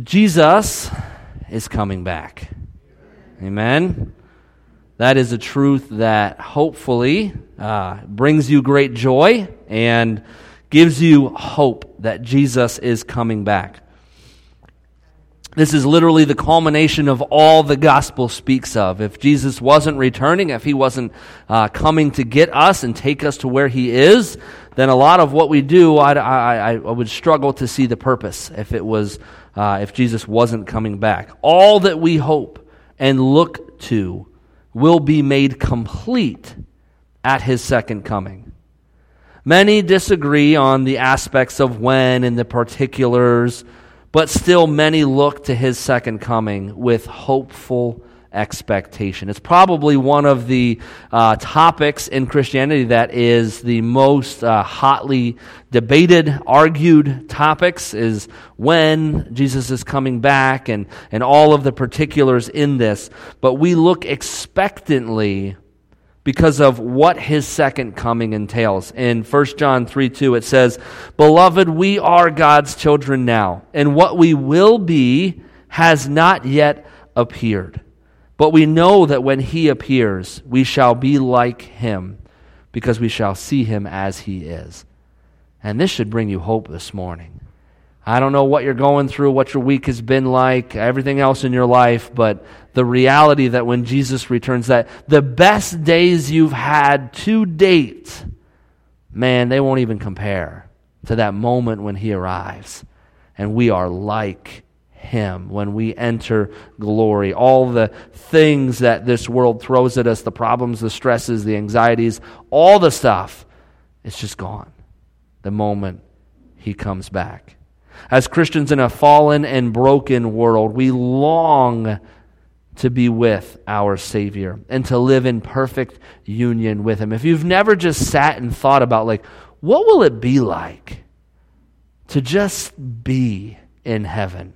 Jesus is coming back. Amen. That is a truth that hopefully uh, brings you great joy and gives you hope that Jesus is coming back. This is literally the culmination of all the gospel speaks of. If Jesus wasn't returning, if he wasn't uh, coming to get us and take us to where he is, then a lot of what we do, I, I, I would struggle to see the purpose if it was, uh, if Jesus wasn't coming back. All that we hope and look to will be made complete at his second coming. Many disagree on the aspects of when and the particulars but still, many look to his second coming with hopeful expectation. It's probably one of the uh, topics in Christianity that is the most uh, hotly debated, argued topics is when Jesus is coming back and, and all of the particulars in this. But we look expectantly because of what his second coming entails. In 1 John 3 2, it says, Beloved, we are God's children now, and what we will be has not yet appeared. But we know that when he appears, we shall be like him, because we shall see him as he is. And this should bring you hope this morning. I don't know what you're going through, what your week has been like, everything else in your life, but the reality that when Jesus returns, that the best days you've had to date, man, they won't even compare to that moment when He arrives. And we are like Him when we enter glory. All the things that this world throws at us, the problems, the stresses, the anxieties, all the stuff, it's just gone the moment He comes back. As Christians in a fallen and broken world, we long to be with our Savior and to live in perfect union with Him. If you've never just sat and thought about, like, what will it be like to just be in heaven?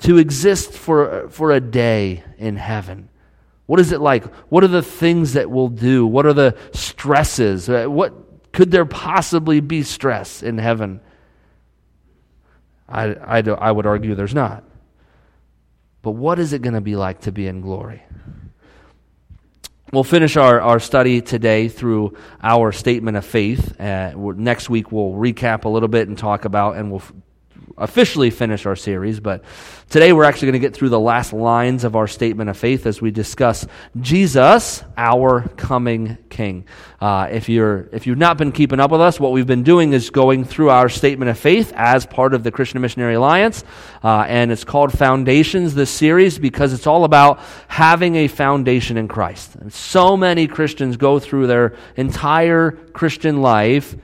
To exist for, for a day in heaven? What is it like? What are the things that we'll do? What are the stresses? Uh, what could there possibly be stress in heaven? I, I, I would argue there's not. But what is it going to be like to be in glory? We'll finish our, our study today through our statement of faith. Uh, next week, we'll recap a little bit and talk about, and we'll officially finish our series, but today we're actually going to get through the last lines of our statement of faith as we discuss Jesus, our coming King. Uh, if you're if you've not been keeping up with us, what we've been doing is going through our statement of faith as part of the Christian Missionary Alliance, uh, and it's called Foundations. This series because it's all about having a foundation in Christ. And so many Christians go through their entire Christian life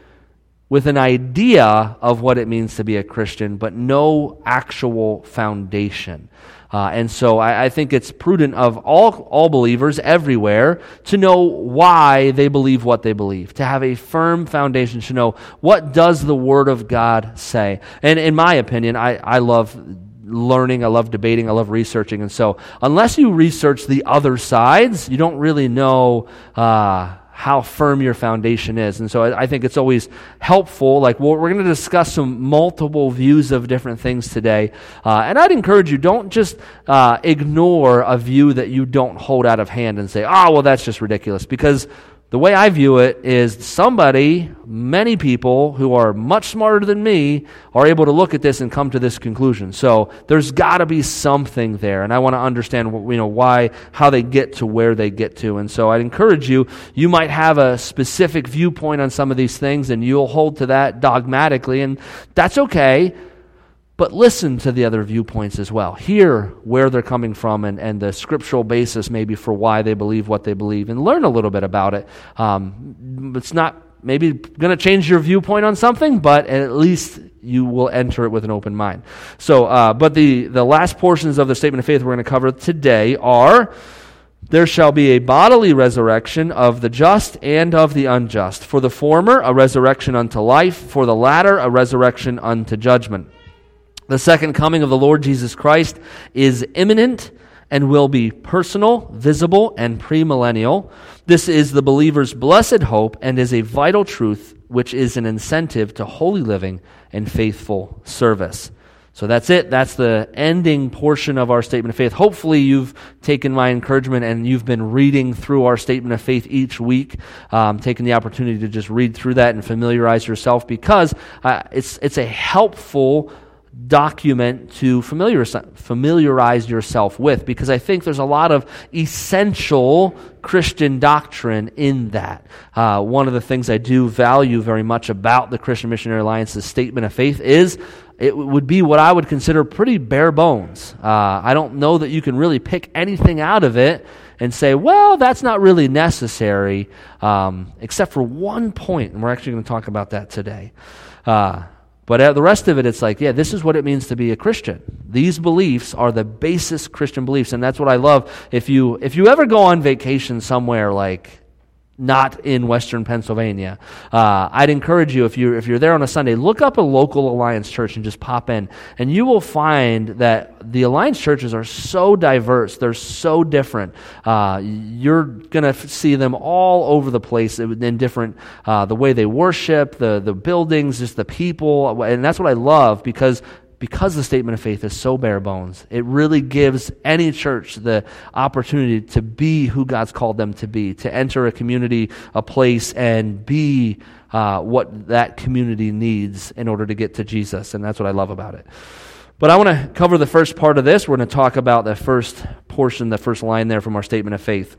with an idea of what it means to be a Christian, but no actual foundation. Uh, and so I, I, think it's prudent of all, all believers everywhere to know why they believe what they believe, to have a firm foundation, to know what does the Word of God say. And in my opinion, I, I love learning, I love debating, I love researching. And so unless you research the other sides, you don't really know. Uh, how firm your foundation is. And so I, I think it's always helpful. Like, well, we're going to discuss some multiple views of different things today. Uh, and I'd encourage you, don't just uh, ignore a view that you don't hold out of hand and say, oh, well, that's just ridiculous. Because the way I view it is somebody, many people who are much smarter than me, are able to look at this and come to this conclusion. So there's got to be something there, and I want to understand, you know, why, how they get to where they get to. And so I'd encourage you. You might have a specific viewpoint on some of these things, and you'll hold to that dogmatically, and that's okay but listen to the other viewpoints as well. Hear where they're coming from and, and the scriptural basis, maybe, for why they believe what they believe, and learn a little bit about it. Um, it's not maybe going to change your viewpoint on something, but at least you will enter it with an open mind. So, uh, but the, the last portions of the statement of faith we're going to cover today are there shall be a bodily resurrection of the just and of the unjust. For the former, a resurrection unto life, for the latter, a resurrection unto judgment. The second coming of the Lord Jesus Christ is imminent and will be personal, visible, and premillennial. This is the believer's blessed hope and is a vital truth which is an incentive to holy living and faithful service. So that's it. That's the ending portion of our statement of faith. Hopefully, you've taken my encouragement and you've been reading through our statement of faith each week, um, taking the opportunity to just read through that and familiarize yourself because uh, it's, it's a helpful document to familiarize yourself with because I think there's a lot of essential Christian doctrine in that. Uh, one of the things I do value very much about the Christian Missionary Alliance's statement of faith is it would be what I would consider pretty bare bones. Uh, I don't know that you can really pick anything out of it and say, well, that's not really necessary, um, except for one point, and we're actually going to talk about that today. Uh, but uh, the rest of it, it's like, yeah, this is what it means to be a Christian. These beliefs are the basis Christian beliefs, and that's what I love. If you if you ever go on vacation somewhere like not in Western Pennsylvania. Uh, I'd encourage you, if you're, if you're there on a Sunday, look up a local Alliance church and just pop in. And you will find that the Alliance churches are so diverse. They're so different. Uh, you're to see them all over the place in different, uh, the way they worship, the, the buildings, just the people. And that's what I love because because the statement of faith is so bare bones, it really gives any church the opportunity to be who God's called them to be, to enter a community, a place, and be uh, what that community needs in order to get to Jesus. And that's what I love about it. But I want to cover the first part of this. We're going to talk about the first portion, the first line there from our statement of faith.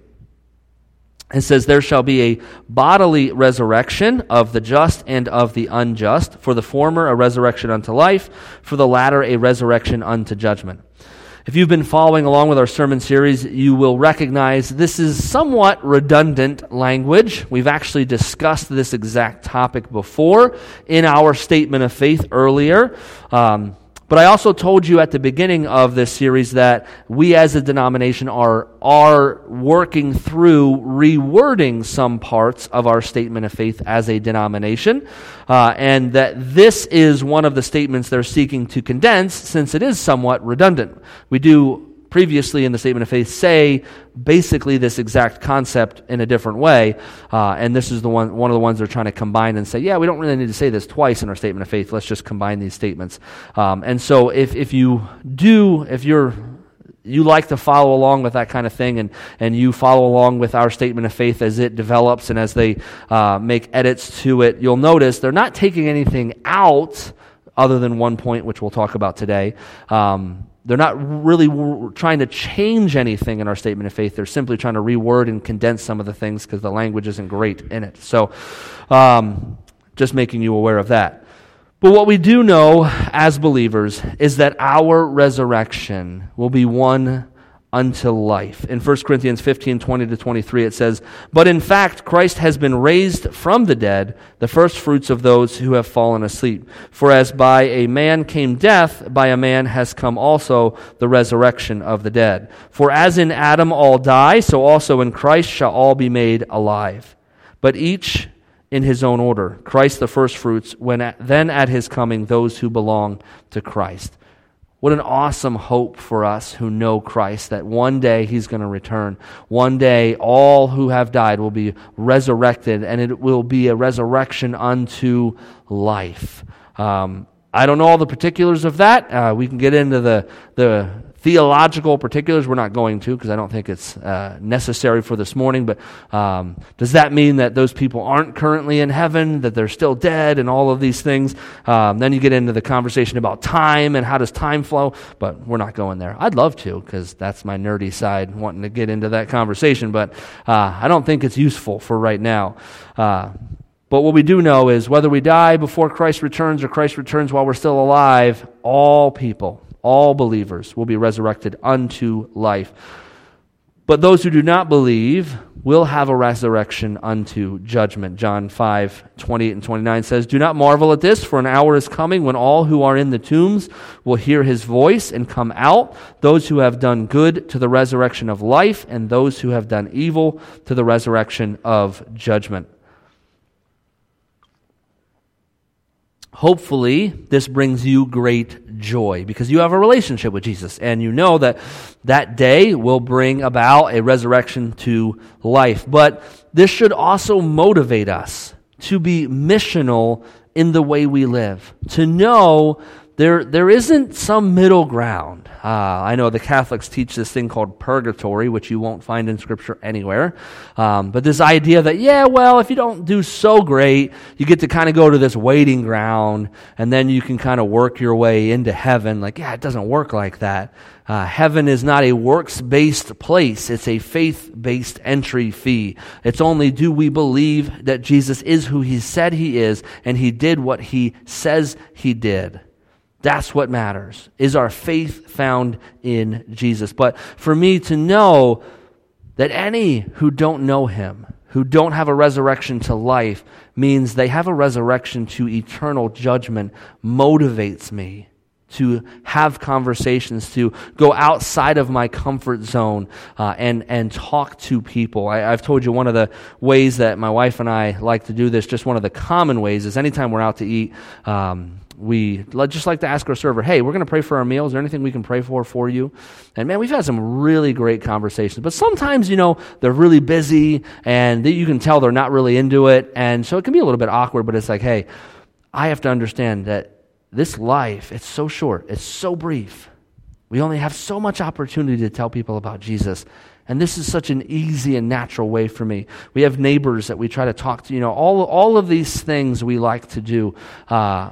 It says, There shall be a bodily resurrection of the just and of the unjust, for the former a resurrection unto life, for the latter a resurrection unto judgment. If you've been following along with our sermon series, you will recognize this is somewhat redundant language. We've actually discussed this exact topic before in our statement of faith earlier. Um, but I also told you at the beginning of this series that we as a denomination are, are working through rewording some parts of our statement of faith as a denomination, uh, and that this is one of the statements they're seeking to condense since it is somewhat redundant. We do previously in the statement of faith say basically this exact concept in a different way. Uh, and this is the one, one of the ones they're trying to combine and say, yeah, we don't really need to say this twice in our statement of faith. Let's just combine these statements. Um, and so if, if you do, if you're you like to follow along with that kind of thing and, and you follow along with our statement of faith as it develops and as they uh, make edits to it, you'll notice they're not taking anything out other than one point, which we'll talk about today. Um, they're not really trying to change anything in our statement of faith. They're simply trying to reword and condense some of the things because the language isn't great in it. So, um, just making you aware of that. But what we do know as believers is that our resurrection will be one unto life. In 1 Corinthians 15 20 to 23, it says, But in fact, Christ has been raised from the dead, the first fruits of those who have fallen asleep. For as by a man came death, by a man has come also the resurrection of the dead. For as in Adam all die, so also in Christ shall all be made alive. But each in his own order. Christ the first fruits, when at, then at his coming those who belong to Christ. What an awesome hope for us who know Christ that one day he's going to return. One day all who have died will be resurrected, and it will be a resurrection unto life. Um, I don't know all the particulars of that. Uh, we can get into the, the theological particulars. We're not going to because I don't think it's uh, necessary for this morning. But um, does that mean that those people aren't currently in heaven, that they're still dead, and all of these things? Um, then you get into the conversation about time and how does time flow. But we're not going there. I'd love to because that's my nerdy side wanting to get into that conversation. But uh, I don't think it's useful for right now. Uh, but what we do know is whether we die before Christ returns or Christ returns while we're still alive, all people, all believers will be resurrected unto life. But those who do not believe will have a resurrection unto judgment. John 5, 28 and 29 says, Do not marvel at this, for an hour is coming when all who are in the tombs will hear his voice and come out, those who have done good to the resurrection of life, and those who have done evil to the resurrection of judgment. Hopefully, this brings you great joy because you have a relationship with Jesus and you know that that day will bring about a resurrection to life. But this should also motivate us to be missional in the way we live, to know there, there isn't some middle ground. Uh, I know the Catholics teach this thing called purgatory, which you won't find in Scripture anywhere. Um, but this idea that, yeah, well, if you don't do so great, you get to kind of go to this waiting ground, and then you can kind of work your way into heaven. Like, yeah, it doesn't work like that. Uh, heaven is not a works based place, it's a faith based entry fee. It's only do we believe that Jesus is who he said he is and he did what he says he did. That's what matters. Is our faith found in Jesus? But for me to know that any who don't know him, who don't have a resurrection to life, means they have a resurrection to eternal judgment, motivates me to have conversations, to go outside of my comfort zone uh, and, and talk to people. I, have told you one of the ways that my wife and I like to do this, just one of the common ways, is anytime we're out to eat, um, we just like to ask our server, hey, we're going to pray for our meals. Is there anything we can pray for for you? And man, we've had some really great conversations. But sometimes, you know, they're really busy and you can tell they're not really into it. And so it can be a little bit awkward, but it's like, hey, I have to understand that this life, it's so short, it's so brief. We only have so much opportunity to tell people about Jesus. And this is such an easy and natural way for me. We have neighbors that we try to talk to, you know, all, all of these things we like to do. Uh,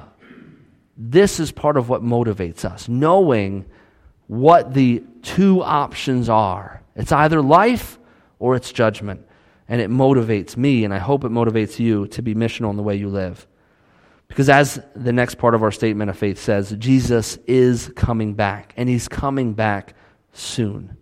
this is part of what motivates us, knowing what the two options are. It's either life or it's judgment. And it motivates me, and I hope it motivates you to be missional in the way you live. Because as the next part of our statement of faith says, Jesus is coming back, and he's coming back soon.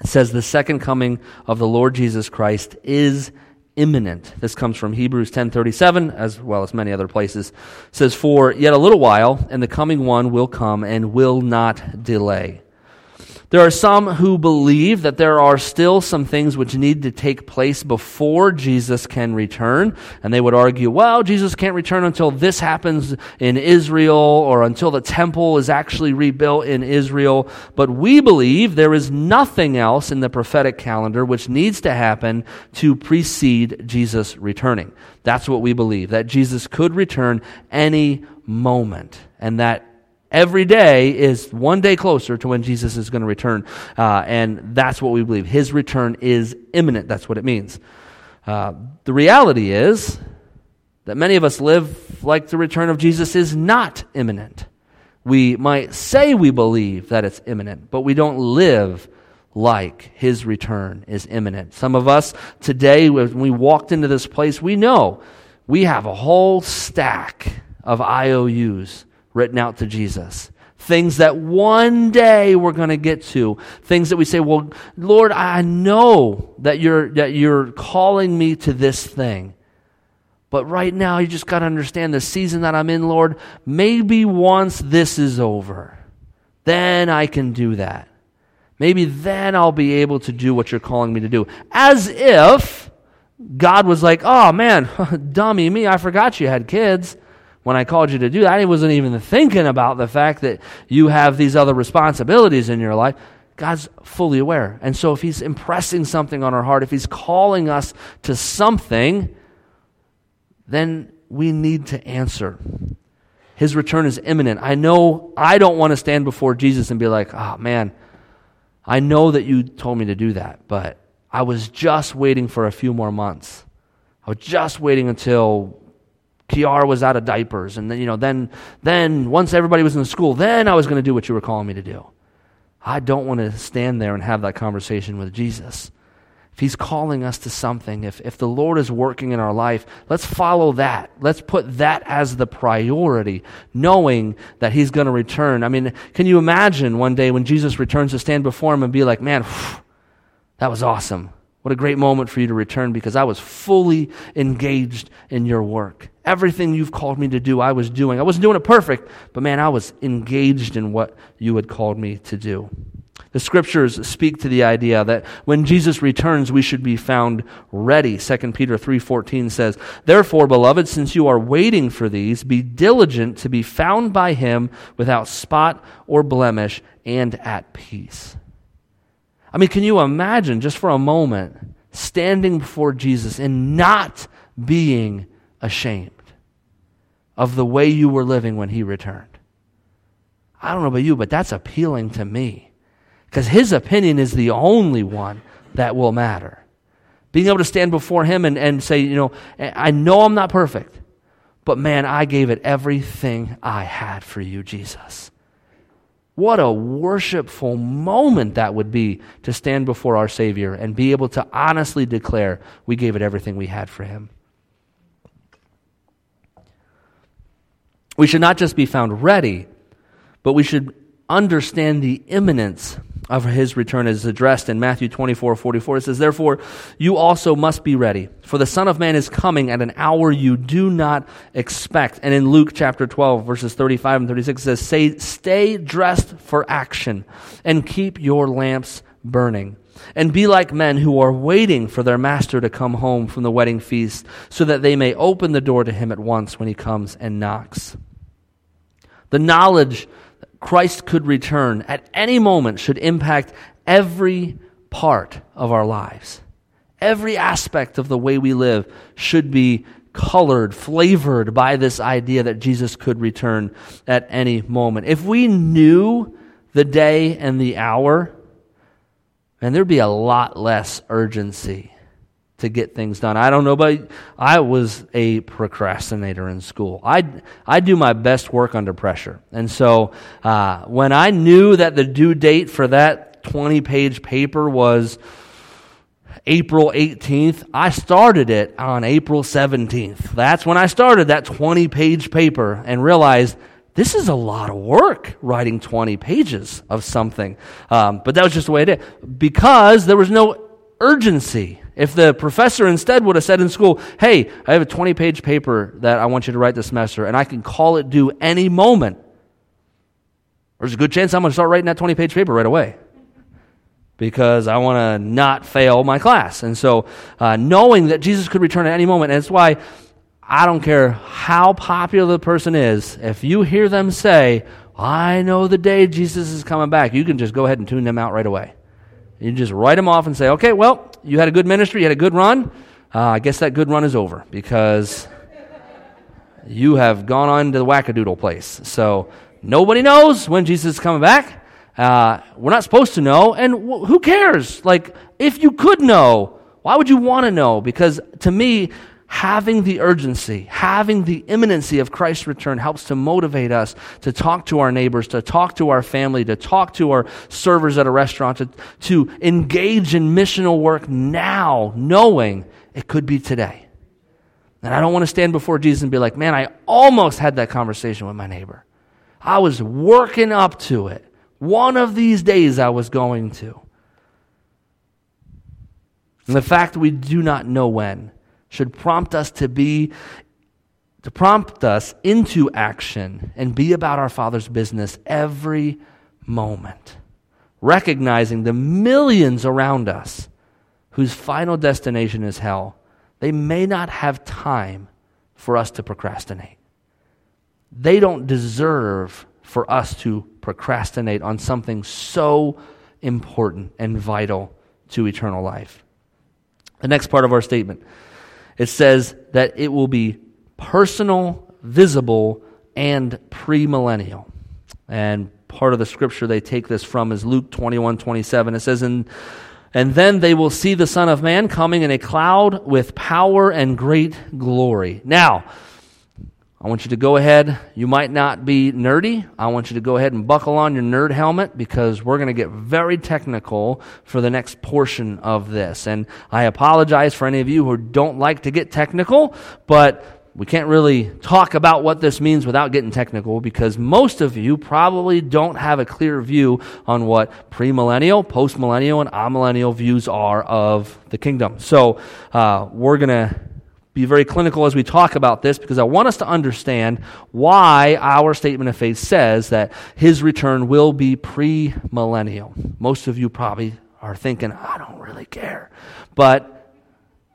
It says the second coming of the Lord Jesus Christ is imminent. This comes from Hebrews 10:37 as well as many other places. It says for yet a little while and the coming one will come and will not delay. There are some who believe that there are still some things which need to take place before Jesus can return. And they would argue, well, Jesus can't return until this happens in Israel or until the temple is actually rebuilt in Israel. But we believe there is nothing else in the prophetic calendar which needs to happen to precede Jesus returning. That's what we believe, that Jesus could return any moment. And that Every day is one day closer to when Jesus is going to return. Uh, and that's what we believe. His return is imminent. That's what it means. Uh, the reality is that many of us live like the return of Jesus is not imminent. We might say we believe that it's imminent, but we don't live like his return is imminent. Some of us today, when we walked into this place, we know we have a whole stack of IOUs written out to Jesus. Things that one day we're going to get to. Things that we say, well, Lord, I know that you're, that you're calling me to this thing. But right now, you just got to understand the season that I'm in, Lord. Maybe once this is over, then I can do that. Maybe then I'll be able to do what you're calling me to do. As if God was like, oh man, dummy me, I forgot you had kids when I called you to do that. I wasn't even thinking about the fact that you have these other responsibilities in your life. God's fully aware. And so if He's impressing something on our heart, if He's calling us to something, then we need to answer. His return is imminent. I know I don't want to stand before Jesus and be like, oh man, I know that you told me to do that, but I was just waiting for a few more months. I was just waiting until Kiara was out of diapers, and then you know, then then once everybody was in the school, then I was going to do what you were calling me to do. I don't want to stand there and have that conversation with Jesus. If He's calling us to something, if, if the Lord is working in our life, let's follow that. Let's put that as the priority, knowing that He's going to return. I mean, can you imagine one day when Jesus returns to stand before Him and be like, man, that was awesome. What a great moment for you to return because I was fully engaged in your work. Everything you've called me to do, I was doing. I wasn't doing it perfect, but man, I was engaged in what you had called me to do. The scriptures speak to the idea that when Jesus returns, we should be found ready. 2 Peter 3:14 says, "Therefore, beloved, since you are waiting for these, be diligent to be found by him without spot or blemish and at peace." I mean, can you imagine just for a moment standing before Jesus and not being ashamed of the way you were living when he returned? I don't know about you, but that's appealing to me. Because his opinion is the only one that will matter. Being able to stand before him and, and say, you know, I know I'm not perfect, but man, I gave it everything I had for you, Jesus. What a worshipful moment that would be to stand before our Savior and be able to honestly declare we gave it everything we had for Him. We should not just be found ready, but we should understand the imminence of his return is addressed in Matthew 24, 44. It says, Therefore, you also must be ready, for the Son of Man is coming at an hour you do not expect. And in Luke chapter 12, verses 35 and 36, it says, Say, Stay dressed for action and keep your lamps burning. And be like men who are waiting for their master to come home from the wedding feast, so that they may open the door to him at once when he comes and knocks. The knowledge Christ could return at any moment should impact every part of our lives. Every aspect of the way we live should be colored, flavored by this idea that Jesus could return at any moment. If we knew the day and the hour, and there'd be a lot less urgency to get things done. I don't know, but I was a procrastinator in school. I I do my best work under pressure, and so uh, when I knew that the due date for that twenty page paper was April 18th, I started it on April 17th. That's when I started that 20 page paper and realized this is a lot of work writing 20 pages of something. Um, but that was just the way it is. Because there was no urgency. If the professor instead would have said in school, hey, I have a 20 page paper that I want you to write this semester, and I can call it due any moment, there's a good chance I'm going to start writing that 20 page paper right away because I want to not fail my class. And so, uh, knowing that Jesus could return at any moment, and it's why I don't care how popular the person is, if you hear them say, I know the day Jesus is coming back, you can just go ahead and tune them out right away. You just write them off and say, okay, well, you had a good ministry, you had a good run. Uh, I guess that good run is over because you have gone on to the wackadoodle place. So nobody knows when Jesus is coming back. Uh, we're not supposed to know, and wh- who cares? Like, if you could know, why would you want to know? Because to me, having the urgency, having the imminency of Christ's return helps to motivate us to talk to our neighbors, to talk to our family, to talk to our servers at a restaurant, to, to engage in missional work now, knowing it could be today. And I don't want to stand before Jesus and be like, man, I almost had that conversation with my neighbor. I was working up to it. One of these days I was going to. And the fact we do not know when should prompt us to be to prompt us into action and be about our Father's business every moment, recognizing the millions around us whose final destination is hell. They may not have time for us to procrastinate. They don't deserve for us to procrastinate on something so important and vital to eternal life. The next part of our statement it says that it will be personal, visible, and premillennial. And part of the scripture they take this from is Luke 21 27. It says, And, and then they will see the Son of Man coming in a cloud with power and great glory. Now, I want you to go ahead. You might not be nerdy. I want you to go ahead and buckle on your nerd helmet because we're going to get very technical for the next portion of this. And I apologize for any of you who don't like to get technical, but we can't really talk about what this means without getting technical because most of you probably don't have a clear view on what premillennial, postmillennial, and amillennial views are of the kingdom. So uh, we're going to be very clinical as we talk about this because I want us to understand why our statement of faith says that his return will be pre-millennial. Most of you probably are thinking, I don't really care. But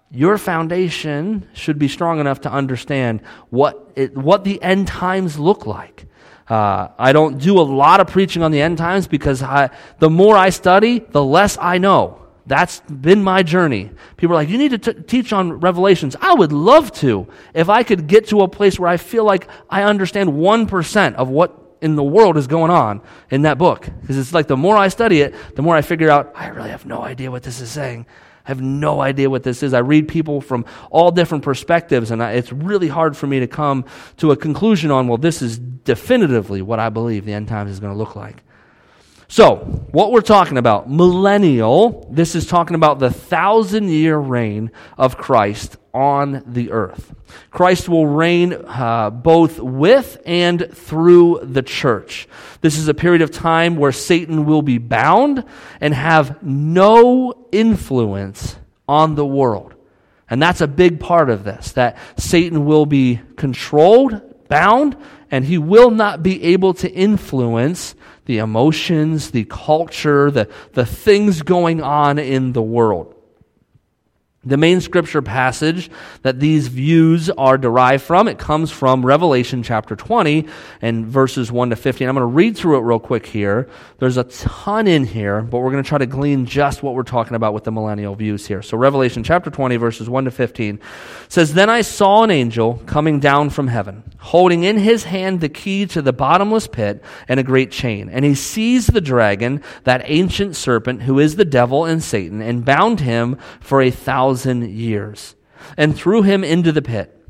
your foundation should be strong enough to understand what, it, what the end times look like. Uh, I don't do a lot of preaching on the end times because I, the more I study, the less I know. That's been my journey. People are like, you need to t- teach on Revelations. I would love to if I could get to a place where I feel like I understand 1% of what in the world is going on in that book. Because it's like the more I study it, the more I figure out, I really have no idea what this is saying. I have no idea what this is. I read people from all different perspectives, and I, it's really hard for me to come to a conclusion on, well, this is definitively what I believe the end times is going to look like. So, what we're talking about, millennial, this is talking about the thousand year reign of Christ on the earth. Christ will reign uh, both with and through the church. This is a period of time where Satan will be bound and have no influence on the world. And that's a big part of this, that Satan will be controlled, bound, and he will not be able to influence the emotions, the culture, the, the things going on in the world. The main scripture passage that these views are derived from, it comes from Revelation chapter 20 and verses 1 to 15. I'm going to read through it real quick here. There's a ton in here, but we're going to try to glean just what we're talking about with the millennial views here. So Revelation chapter 20 verses 1 to 15 says, Then I saw an angel coming down from heaven, holding in his hand the key to the bottomless pit and a great chain. And he seized the dragon, that ancient serpent who is the devil and Satan, and bound him for a thousand years, and threw him into the pit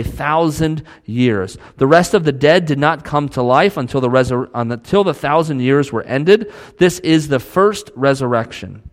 a thousand years. The rest of the dead did not come to life until the, resur- until the thousand years were ended. This is the first resurrection.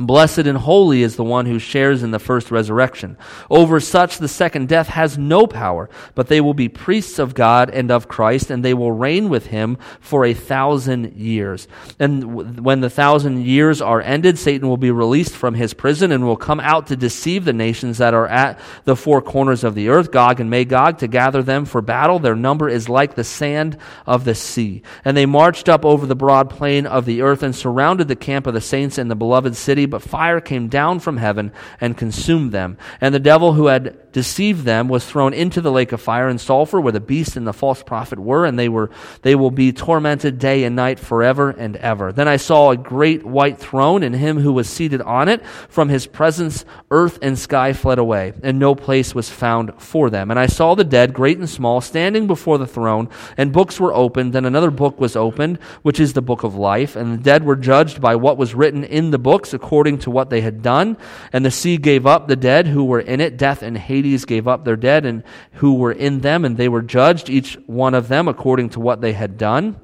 Blessed and holy is the one who shares in the first resurrection. Over such the second death has no power, but they will be priests of God and of Christ, and they will reign with him for a thousand years. And when the thousand years are ended, Satan will be released from his prison and will come out to deceive the nations that are at the four corners of the earth, Gog and Magog, to gather them for battle. Their number is like the sand of the sea. And they marched up over the broad plain of the earth and surrounded the camp of the saints in the beloved city but fire came down from heaven and consumed them. And the devil who had deceived them was thrown into the lake of fire and sulfur where the beast and the false prophet were, and they were they will be tormented day and night forever and ever. Then I saw a great white throne and him who was seated on it. From his presence earth and sky fled away, and no place was found for them. And I saw the dead, great and small, standing before the throne, and books were opened, Then another book was opened, which is the book of life, and the dead were judged by what was written in the books according according to what they had done. And the sea gave up the dead who were in it. Death and Hades gave up their dead and who were in them, and they were judged, each one of them, according to what they had done.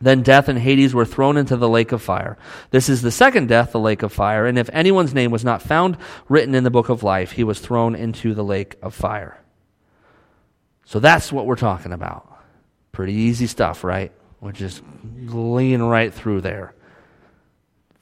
Then death and Hades were thrown into the lake of fire. This is the second death, the lake of fire. And if anyone's name was not found written in the book of life, he was thrown into the lake of fire. So that's what we're talking about. Pretty easy stuff, right? We're just glean right through there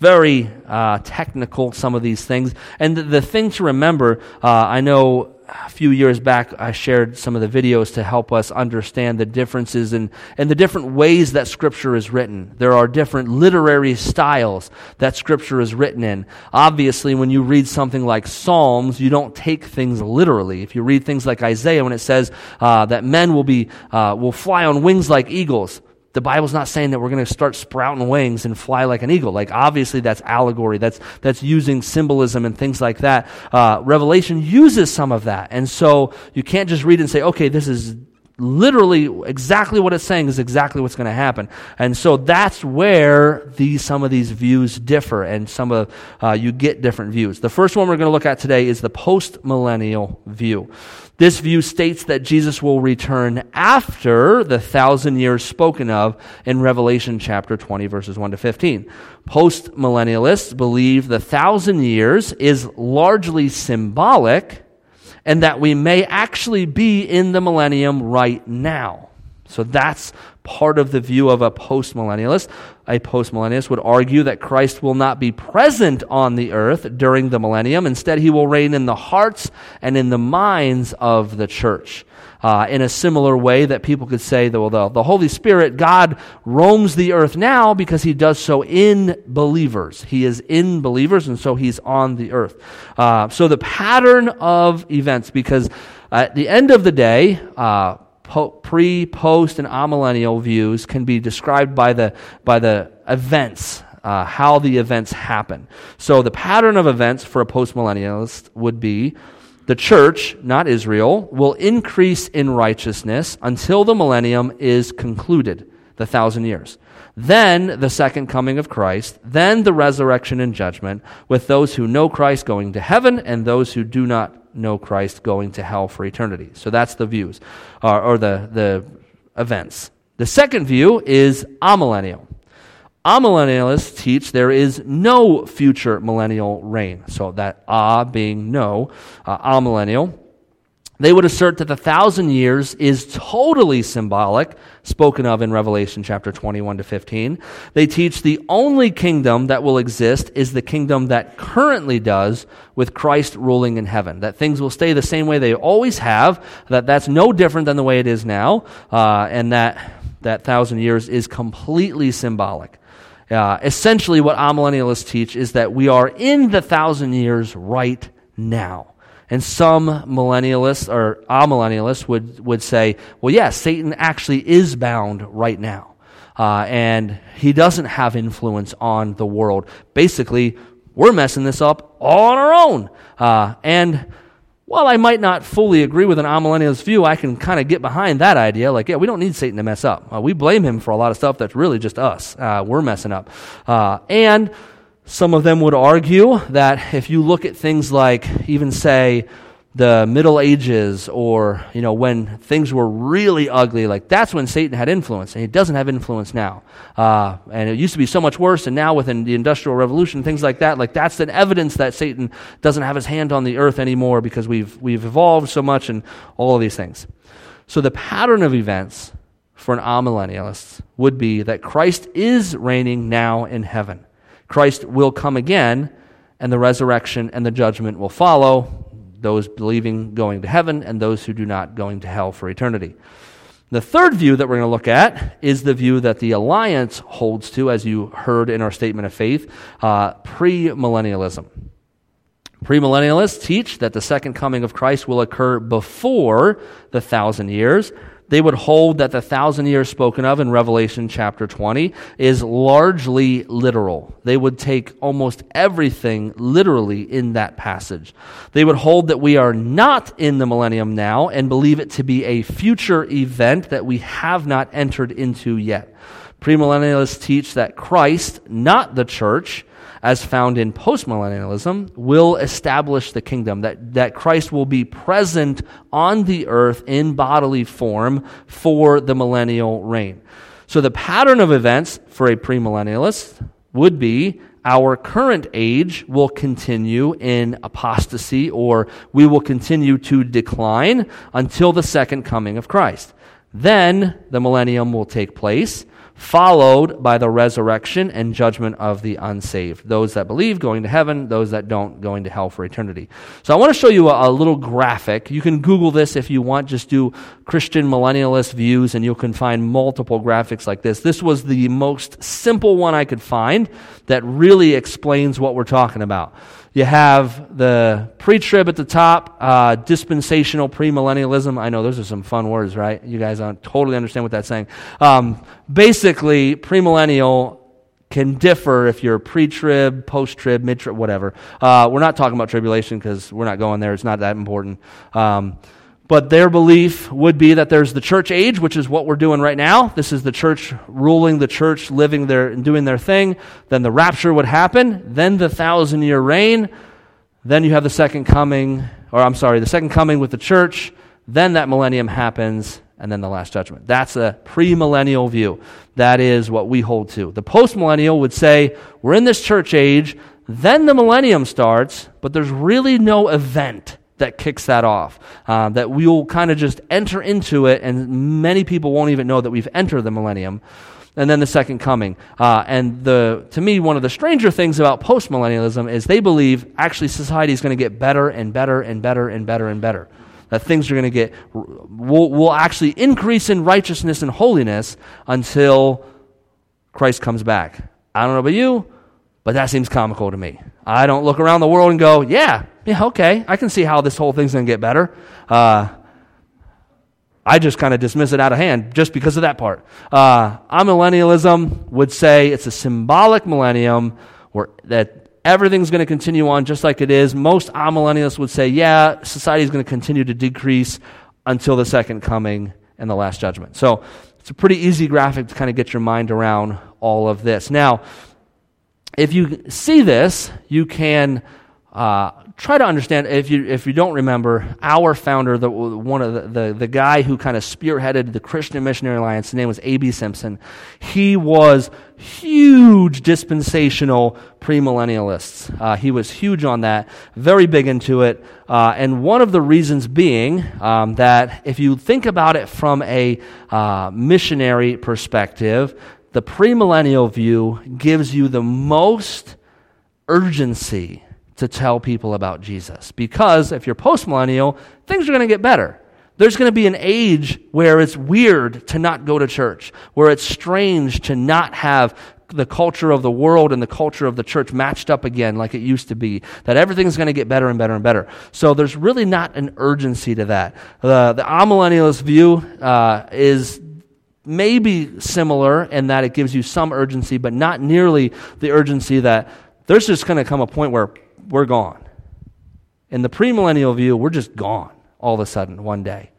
very uh, technical, some of these things. And the, the thing to remember, uh, I know a few years back I shared some of the videos to help us understand the differences and, and the different ways that Scripture is written. There are different literary styles that Scripture is written in. Obviously, when you read something like Psalms, you don't take things literally. If you read things like Isaiah, when it says uh, that men will, be, uh, will fly on wings like eagles, the Bible's not saying that we're going to start sprouting wings and fly like an eagle. Like obviously that's allegory. That's that's using symbolism and things like that. Uh, Revelation uses some of that, and so you can't just read and say, okay, this is literally exactly what it's saying is exactly what's going to happen. And so that's where these some of these views differ, and some of uh, you get different views. The first one we're going to look at today is the post millennial view. This view states that Jesus will return after the thousand years spoken of in Revelation chapter 20, verses 1 to 15. Post millennialists believe the thousand years is largely symbolic and that we may actually be in the millennium right now. So that's part of the view of a postmillennialist. A postmillennialist would argue that Christ will not be present on the earth during the millennium. Instead, he will reign in the hearts and in the minds of the church. Uh, in a similar way that people could say that well, the, the Holy Spirit, God roams the earth now because he does so in believers. He is in believers, and so he's on the earth. Uh, so the pattern of events, because at the end of the day, uh, pre, post, and amillennial views can be described by the, by the events, uh, how the events happen. So the pattern of events for a postmillennialist would be the church, not Israel, will increase in righteousness until the millennium is concluded, the thousand years. Then the second coming of Christ, then the resurrection and judgment, with those who know Christ going to heaven and those who do not know Christ going to hell for eternity. So that's the views, or, or the, the events. The second view is amillennial. Amillennialists teach there is no future millennial reign. So that ah being no, uh, amillennial. They would assert that the thousand years is totally symbolic, spoken of in Revelation chapter 21 to 15. They teach the only kingdom that will exist is the kingdom that currently does with Christ ruling in heaven. That things will stay the same way they always have, that that's no different than the way it is now, uh, and that that thousand years is completely symbolic. Uh, essentially, what amillennialists teach is that we are in the thousand years right now. And some millennialists or amillennialists would, would say, well, yes, Satan actually is bound right now. Uh, and he doesn't have influence on the world. Basically, we're messing this up all on our own. Uh, and while I might not fully agree with an amillennialist view, I can kind of get behind that idea. Like, yeah, we don't need Satan to mess up. Uh, we blame him for a lot of stuff that's really just us. Uh, we're messing up. Uh, and some of them would argue that if you look at things like, even say, the Middle Ages or, you know, when things were really ugly, like that's when Satan had influence, and he doesn't have influence now. Uh, and it used to be so much worse, and now within the Industrial Revolution, things like that, like that's an evidence that Satan doesn't have his hand on the earth anymore because we've, we've evolved so much and all of these things. So the pattern of events for an amillennialist would be that Christ is reigning now in heaven. Christ will come again, and the resurrection and the judgment will follow those believing going to heaven and those who do not going to hell for eternity. The third view that we're going to look at is the view that the Alliance holds to, as you heard in our statement of faith, uh, premillennialism. Premillennialists teach that the second coming of Christ will occur before the thousand years, they would hold that the thousand years spoken of in Revelation chapter 20 is largely literal. They would take almost everything literally in that passage. They would hold that we are not in the millennium now and believe it to be a future event that we have not entered into yet. Premillennialists teach that Christ, not the church, as found in postmillennialism, will establish the kingdom, that, that Christ will be present on the earth in bodily form for the millennial reign. So the pattern of events for a premillennialist would be our current age will continue in apostasy or we will continue to decline until the second coming of Christ. Then the millennium will take place followed by the resurrection and judgment of the unsaved. Those that believe going to heaven, those that don't going to hell for eternity. So I want to show you a, a, little graphic. You can Google this if you want. Just do Christian millennialist views and you can find multiple graphics like this. This was the most simple one I could find that really explains what we're talking about. You have the pre trib at the top, uh, dispensational premillennialism. I know those are some fun words, right? You guys don't totally understand what that's saying. Um, basically, premillennial can differ if you're pre trib, post trib, mid trib, whatever. Uh, we're not talking about tribulation because we're not going there. It's not that important. Um, but their belief would be that there's the church age, which is what we're doing right now. This is the church ruling, the church living their and doing their thing. Then the rapture would happen. Then the thousand year reign. Then you have the second coming, or I'm sorry, the second coming with the church. Then that millennium happens, and then the last judgment. That's a premillennial view. That is what we hold to. The postmillennial would say we're in this church age, then the millennium starts, but there's really no event that kicks that off. Uh, that we'll kind of just enter into it, and many people won't even know that we've entered the millennium. And then the second coming. Uh, and the, to me, one of the stranger things about postmillennialism is they believe actually society is going to get better and better and better and better and better. That things are going to get, will will actually increase in righteousness and holiness until Christ comes back. I don't know about you, but that seems comical to me. I don't look around the world and go, yeah, yeah, okay, I can see how this whole thing's going to get better. Uh, I just kind of dismiss it out of hand just because of that part. Uh, amillennialism would say it's a symbolic millennium where that everything's going to continue on just like it is. Most amillennialists would say, yeah, society is going to continue to decrease until the second coming and the last judgment. So it's a pretty easy graphic to kind of get your mind around all of this. Now, if you see this, you can uh, try to understand. If you if you don't remember, our founder, the one of the the, the guy who kind of spearheaded the Christian Missionary Alliance, his name was A.B. Simpson. He was huge dispensational premillennialists. Uh, he was huge on that, very big into it, uh, and one of the reasons being um, that if you think about it from a uh, missionary perspective, the premillennial view gives you the most urgency to tell people about Jesus. Because if you're postmillennial, things are going to get better. There's going to be an age where it's weird to not go to church, where it's strange to not have the culture of the world and the culture of the church matched up again like it used to be. That everything's going to get better and better and better. So there's really not an urgency to that. Uh, the amillennialist view uh, is maybe similar in that it gives you some urgency, but not nearly the urgency that there's just going to come a point where we're gone. In the premillennial view, we're just gone all of a sudden one day.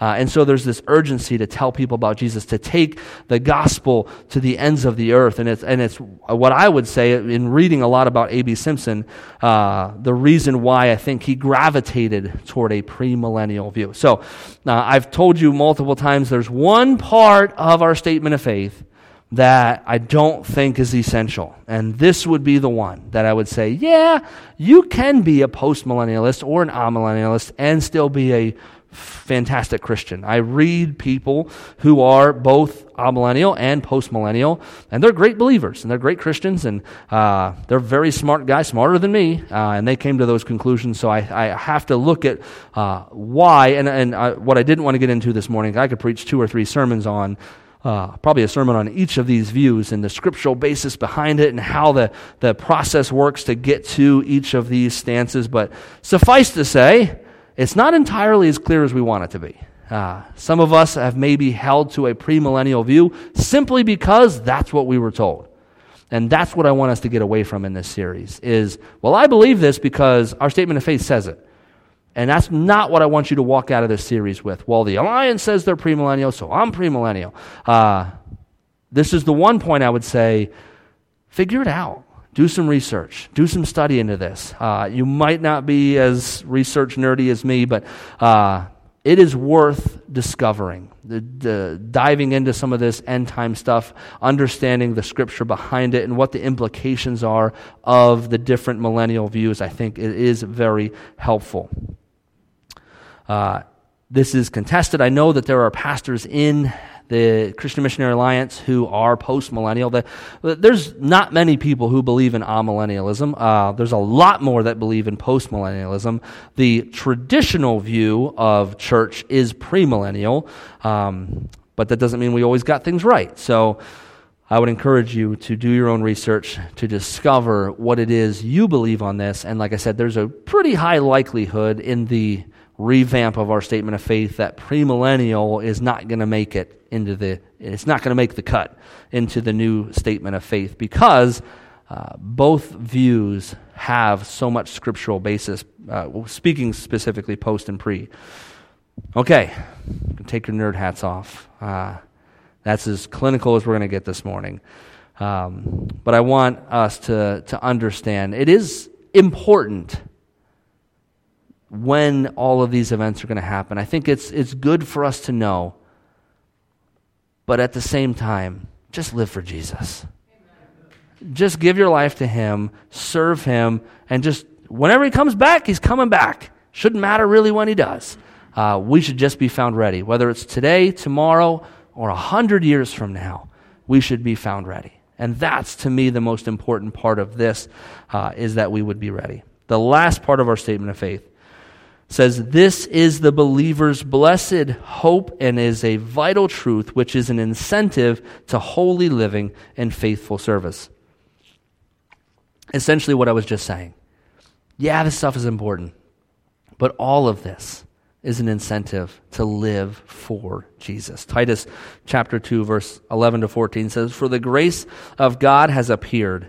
Uh, and so there's this urgency to tell people about Jesus, to take the gospel to the ends of the earth. And it's, and it's what I would say in reading a lot about A.B. Simpson, uh, the reason why I think he gravitated toward a premillennial view. So uh, I've told you multiple times there's one part of our statement of faith that I don't think is essential. And this would be the one that I would say, yeah, you can be a postmillennialist or an amillennialist and still be a fantastic Christian. I read people who are both amillennial and postmillennial, and they're great believers and they're great Christians, and uh, they're very smart guys, smarter than me, uh, and they came to those conclusions. So I, I have to look at uh, why, and, and uh, what I didn't want to get into this morning, I could preach two or three sermons on uh, probably a sermon on each of these views and the scriptural basis behind it and how the, the process works to get to each of these stances. But suffice to say, it's not entirely as clear as we want it to be. Uh, some of us have maybe held to a premillennial view simply because that's what we were told. And that's what I want us to get away from in this series is, well, I believe this because our statement of faith says it. And that's not what I want you to walk out of this series with. Well, the Alliance says they're premillennial, so I'm premillennial. Uh, this is the one point I would say figure it out. Do some research. Do some study into this. Uh, you might not be as research nerdy as me, but uh, it is worth discovering, the, the, diving into some of this end time stuff, understanding the scripture behind it, and what the implications are of the different millennial views. I think it is very helpful. Uh, this is contested. I know that there are pastors in the Christian Missionary Alliance who are post millennial. There's not many people who believe in amillennialism. Uh, there's a lot more that believe in post millennialism. The traditional view of church is premillennial, um, but that doesn't mean we always got things right. So I would encourage you to do your own research to discover what it is you believe on this. And like I said, there's a pretty high likelihood in the revamp of our statement of faith that premillennial is not going to make it into the it's not going to make the cut into the new statement of faith because uh, both views have so much scriptural basis uh, speaking specifically post and pre. Okay take your nerd hats off. Uh, that's as clinical as we're going to get this morning. Um, but i want us to, to understand it is important when all of these events are going to happen. I think it's, it's good for us to know, but at the same time, just live for Jesus. Just give your life to Him, serve Him, and just whenever He comes back, He's coming back. Shouldn't matter really when he does. Uh, we should just be found ready. Whether it's today, tomorrow, or a hundred years from now, we should be found ready. And that's to me the most important part of this uh, is that we would be ready. The last part of our statement of faith says this is the believer's blessed hope and is a vital truth which is an incentive to holy living and faithful service essentially what i was just saying yeah this stuff is important but all of this is an incentive to live for Jesus. Titus chapter 2 verse 11 to 14 says, "For the grace of God has appeared,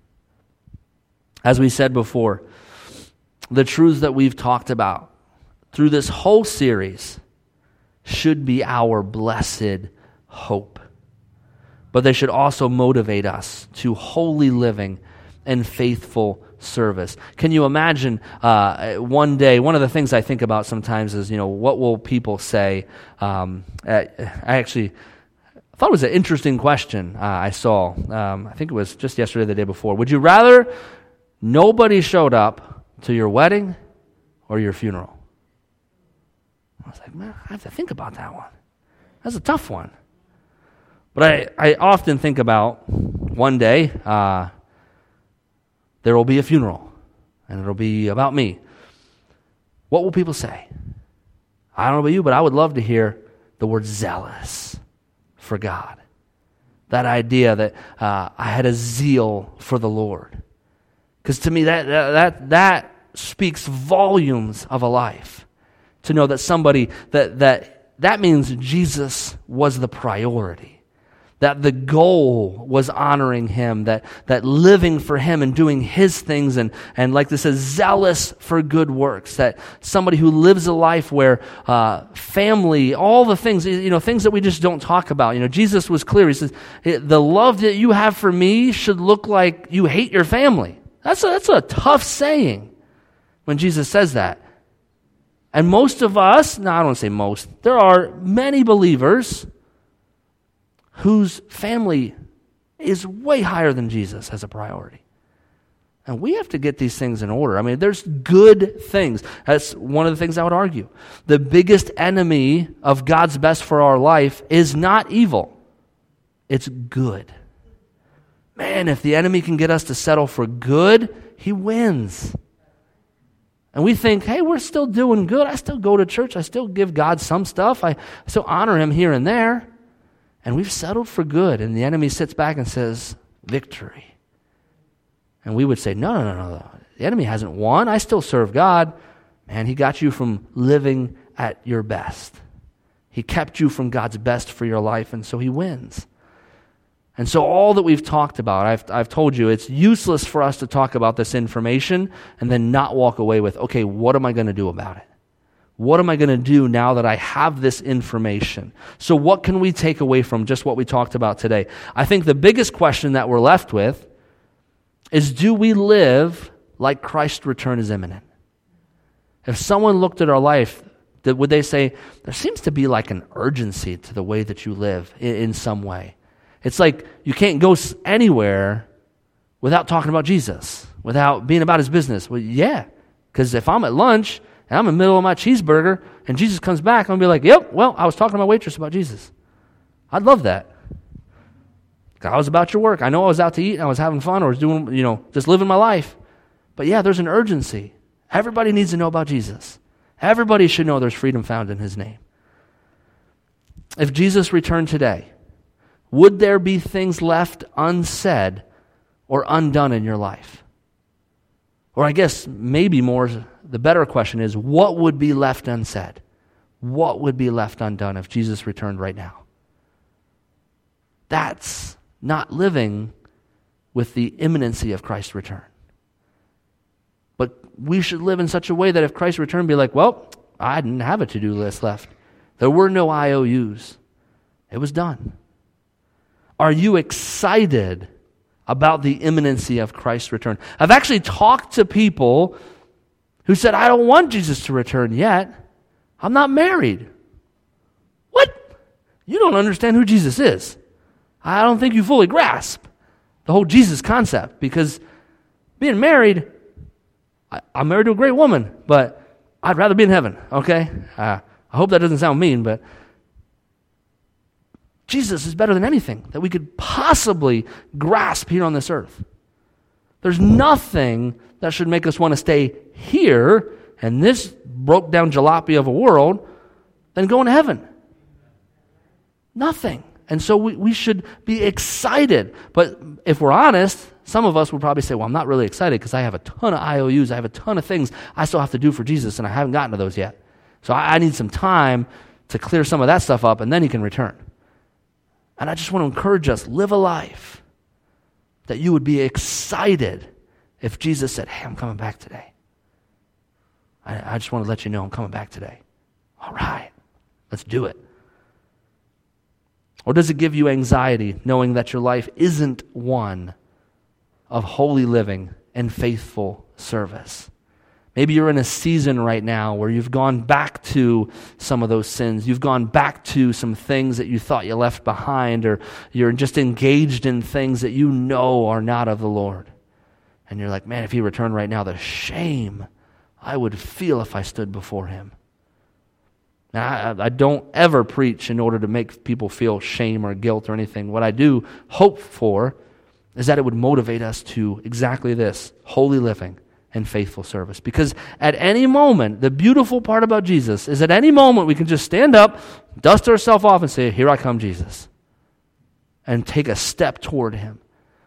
As we said before, the truths that we've talked about through this whole series should be our blessed hope. But they should also motivate us to holy living and faithful service. Can you imagine uh, one day? One of the things I think about sometimes is, you know, what will people say? Um, I actually thought it was an interesting question uh, I saw. Um, I think it was just yesterday, the day before. Would you rather Nobody showed up to your wedding or your funeral. I was like, man, I have to think about that one. That's a tough one. But I, I often think about one day uh, there will be a funeral and it'll be about me. What will people say? I don't know about you, but I would love to hear the word zealous for God. That idea that uh, I had a zeal for the Lord. Because to me, that, that, that speaks volumes of a life. To know that somebody, that, that, that means Jesus was the priority. That the goal was honoring him, that, that living for him and doing his things, and, and like this says, zealous for good works. That somebody who lives a life where uh, family, all the things, you know, things that we just don't talk about. You know, Jesus was clear. He says, the love that you have for me should look like you hate your family. That's a, that's a tough saying when Jesus says that. And most of us, no, I don't want to say most, there are many believers whose family is way higher than Jesus as a priority. And we have to get these things in order. I mean, there's good things. That's one of the things I would argue. The biggest enemy of God's best for our life is not evil, it's good. Man, if the enemy can get us to settle for good, he wins. And we think, hey, we're still doing good. I still go to church. I still give God some stuff. I still honor him here and there. And we've settled for good. And the enemy sits back and says, victory. And we would say, no, no, no, no. The enemy hasn't won. I still serve God. Man, he got you from living at your best. He kept you from God's best for your life, and so he wins. And so, all that we've talked about, I've, I've told you, it's useless for us to talk about this information and then not walk away with, okay, what am I going to do about it? What am I going to do now that I have this information? So, what can we take away from just what we talked about today? I think the biggest question that we're left with is do we live like Christ's return is imminent? If someone looked at our life, would they say, there seems to be like an urgency to the way that you live in, in some way? It's like you can't go anywhere without talking about Jesus, without being about his business. Well, yeah, because if I'm at lunch and I'm in the middle of my cheeseburger and Jesus comes back, I'm going to be like, yep, well, I was talking to my waitress about Jesus. I'd love that. I was about your work. I know I was out to eat and I was having fun or was doing, you know, just living my life. But yeah, there's an urgency. Everybody needs to know about Jesus. Everybody should know there's freedom found in his name. If Jesus returned today, would there be things left unsaid or undone in your life? Or I guess maybe more, the better question is what would be left unsaid? What would be left undone if Jesus returned right now? That's not living with the imminency of Christ's return. But we should live in such a way that if Christ returned, be like, well, I didn't have a to do list left. There were no IOUs. It was done. Are you excited about the imminency of Christ's return? I've actually talked to people who said, I don't want Jesus to return yet. I'm not married. What? You don't understand who Jesus is. I don't think you fully grasp the whole Jesus concept because being married, I, am married to a great woman, but I'd rather be in heaven, okay? Uh, I hope that doesn't sound mean, but Jesus is better than anything that we could possibly grasp here on this earth. There's nothing that should make us want to stay here and this broke down jalopy of a world than going to heaven. Nothing. And so we, we should be excited. But if we're honest, some of us would probably say, Well, I'm not really excited because I have a ton of IOUs. I have a ton of things I still have to do for Jesus, and I haven't gotten to those yet. So I, I need some time to clear some of that stuff up, and then he can return. And I just want to encourage us live a life that you would be excited if Jesus said, Hey, I'm coming back today. I, I just want to let you know I'm coming back today. All right, let's do it. Or does it give you anxiety knowing that your life isn't one of holy living and faithful service? Maybe you're in a season right now where you've gone back to some of those sins. You've gone back to some things that you thought you left behind, or you're just engaged in things that you know are not of the Lord. And you're like, man, if he returned right now, the shame I would feel if I stood before him. Now, I, I, don't ever preach in order to make people feel shame or guilt or anything. What I do hope for is that it would motivate us to exactly this holy living and faithful service. Because at any moment, the beautiful part about Jesus is at any moment we can just stand up, dust ourselves off, and say, Here I come, Jesus, and take a step toward Him.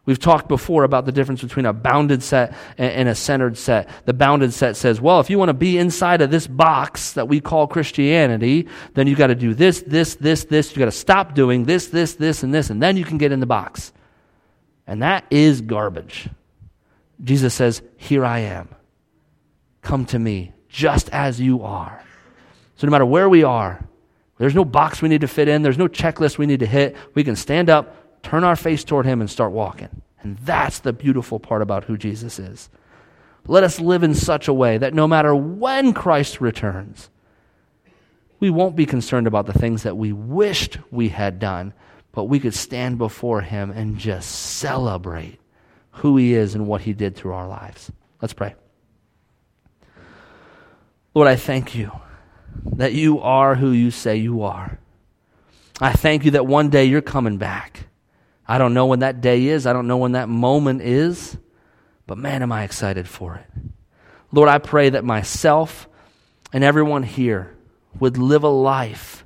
We've talked before about the difference between a bounded set and a centered set. The bounded set says, well, if you want to be inside of this box that we call Christianity, then you got to do this, this, this, this. You got to stop doing this, this, this, and this, and then you can get in the box. And that is garbage. Jesus says, Here I am. Come to me, just as you are. So no matter where we are, there's no box we need to fit in, there's no checklist we need to hit. We can stand up, turn our face toward Him and start walking. And that's the beautiful part about who Jesus is. Let us live in such a way that no matter when Christ returns, we won't be concerned about the things that we wished we had done, but we could stand before Him and just celebrate who He is and what He did through our lives. Let's pray. Lord, I thank you that you are who you say you are. I thank you that one day you're coming back. I don't know when that day is. I don't know when that moment is. But man, am I excited for it. Lord, I pray that myself and everyone here would live a life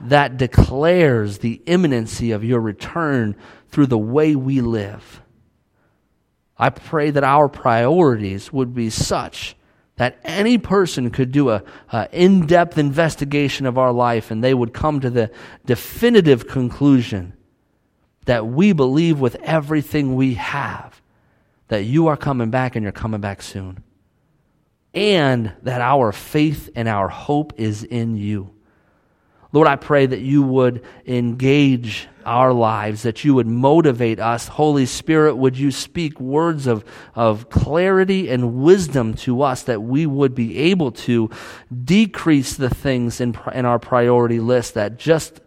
that declares the imminency of your return through the way we live. I pray that our priorities would be such that any person could do a, in-depth investigation of our life and they would come to the definitive conclusion that we believe with everything we have that you are coming back and you're coming back soon. And that our faith and our hope is in you. Lord, I pray that you would engage our lives, that you would motivate us. Holy Spirit, would you speak words of, of clarity and wisdom to us that we would be able to decrease the things in, in our priority list that just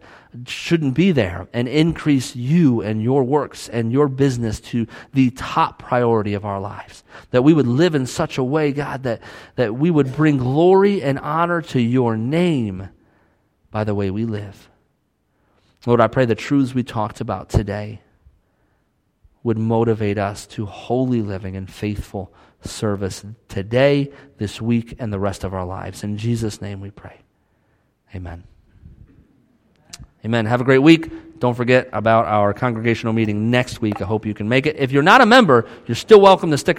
shouldn't be there and increase you and your works and your business to the top priority of our lives. That we would live in such a way, God, that, that we would bring glory and honor to your name by the way we live. Lord, I pray the truths we talked about today would motivate us to holy living and faithful service today, this week, and the rest of our lives. In Jesus' name we pray. Amen. Amen. Have a great week. Don't forget about our congregational meeting next week. I hope you can make it. If you're not a member, you're still welcome to stick around.